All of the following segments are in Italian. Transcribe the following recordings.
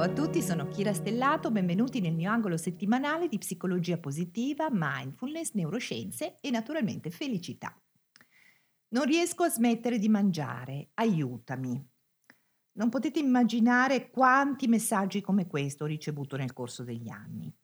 Ciao a tutti, sono Kira Stellato, benvenuti nel mio angolo settimanale di psicologia positiva, mindfulness, neuroscienze e naturalmente felicità. Non riesco a smettere di mangiare, aiutami. Non potete immaginare quanti messaggi come questo ho ricevuto nel corso degli anni.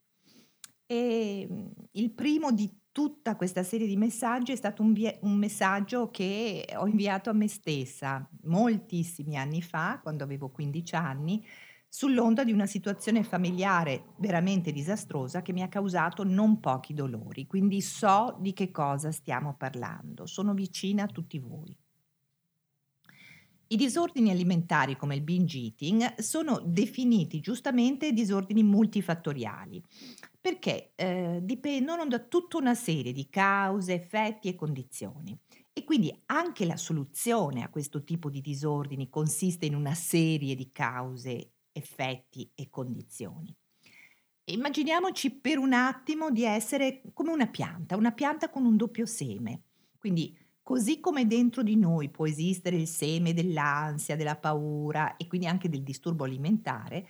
E mm, il primo di tutta questa serie di messaggi è stato un, vie- un messaggio che ho inviato a me stessa moltissimi anni fa, quando avevo 15 anni, sull'onda di una situazione familiare veramente disastrosa che mi ha causato non pochi dolori, quindi so di che cosa stiamo parlando, sono vicina a tutti voi. I disordini alimentari come il binge eating sono definiti giustamente disordini multifattoriali perché eh, dipendono da tutta una serie di cause, effetti e condizioni. E quindi anche la soluzione a questo tipo di disordini consiste in una serie di cause effetti e condizioni. Immaginiamoci per un attimo di essere come una pianta, una pianta con un doppio seme. Quindi così come dentro di noi può esistere il seme dell'ansia, della paura e quindi anche del disturbo alimentare,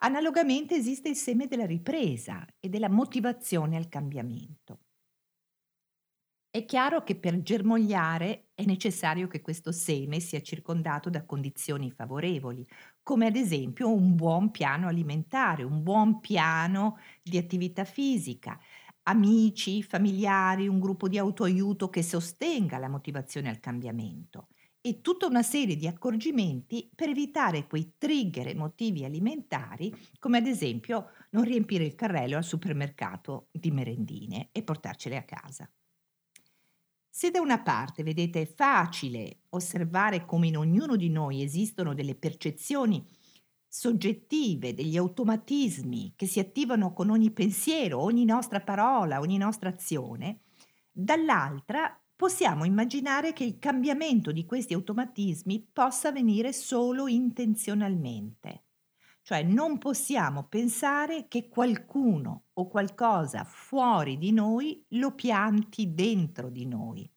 analogamente esiste il seme della ripresa e della motivazione al cambiamento. È chiaro che per germogliare è necessario che questo seme sia circondato da condizioni favorevoli, come ad esempio un buon piano alimentare, un buon piano di attività fisica, amici, familiari, un gruppo di autoaiuto che sostenga la motivazione al cambiamento e tutta una serie di accorgimenti per evitare quei trigger emotivi alimentari, come ad esempio non riempire il carrello al supermercato di merendine e portarcele a casa. Se da una parte, vedete, è facile osservare come in ognuno di noi esistono delle percezioni soggettive, degli automatismi che si attivano con ogni pensiero, ogni nostra parola, ogni nostra azione, dall'altra possiamo immaginare che il cambiamento di questi automatismi possa avvenire solo intenzionalmente. Cioè non possiamo pensare che qualcuno o qualcosa fuori di noi lo pianti dentro di noi.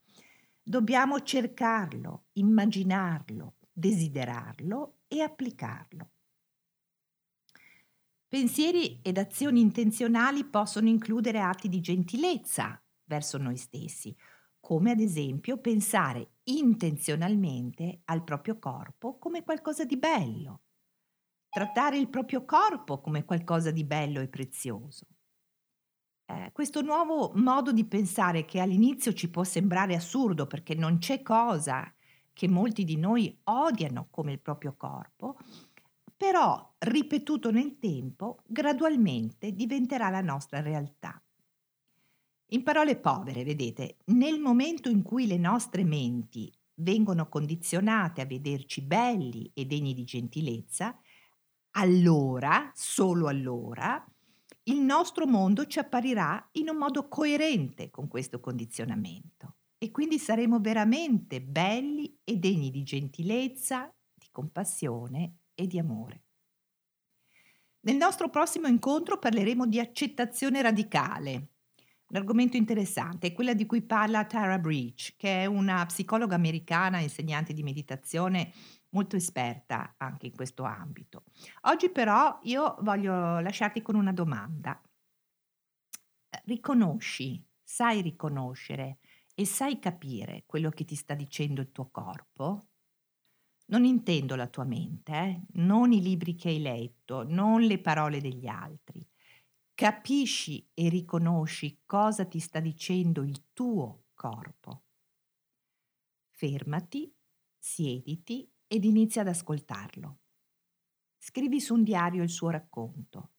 Dobbiamo cercarlo, immaginarlo, desiderarlo e applicarlo. Pensieri ed azioni intenzionali possono includere atti di gentilezza verso noi stessi, come ad esempio pensare intenzionalmente al proprio corpo come qualcosa di bello, trattare il proprio corpo come qualcosa di bello e prezioso. Eh, questo nuovo modo di pensare che all'inizio ci può sembrare assurdo perché non c'è cosa che molti di noi odiano come il proprio corpo, però ripetuto nel tempo gradualmente diventerà la nostra realtà. In parole povere, vedete, nel momento in cui le nostre menti vengono condizionate a vederci belli e degni di gentilezza, allora, solo allora, il nostro mondo ci apparirà in un modo coerente con questo condizionamento e quindi saremo veramente belli e degni di gentilezza, di compassione e di amore. Nel nostro prossimo incontro parleremo di accettazione radicale. Un argomento interessante è quella di cui parla Tara Breach, che è una psicologa americana, insegnante di meditazione molto esperta anche in questo ambito. Oggi però io voglio lasciarti con una domanda. Riconosci, sai riconoscere e sai capire quello che ti sta dicendo il tuo corpo? Non intendo la tua mente, eh? non i libri che hai letto, non le parole degli altri. Capisci e riconosci cosa ti sta dicendo il tuo corpo. Fermati, siediti ed inizia ad ascoltarlo. Scrivi su un diario il suo racconto.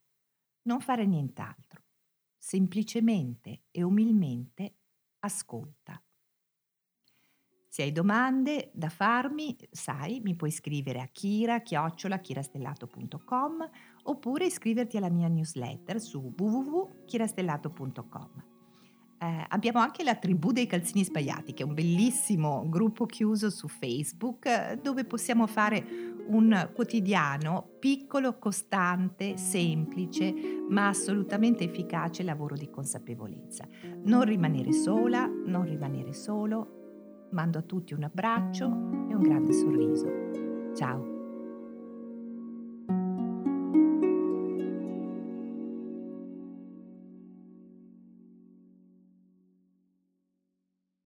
Non fare nient'altro. Semplicemente e umilmente ascolta. Se hai domande da farmi, sai, mi puoi scrivere a kira-kirastellato.com oppure iscriverti alla mia newsletter su www.kirastellato.com. Eh, abbiamo anche la tribù dei calzini sbagliati, che è un bellissimo gruppo chiuso su Facebook dove possiamo fare un quotidiano piccolo, costante, semplice, ma assolutamente efficace lavoro di consapevolezza. Non rimanere sola, non rimanere solo. Mando a tutti un abbraccio e un grande sorriso. Ciao!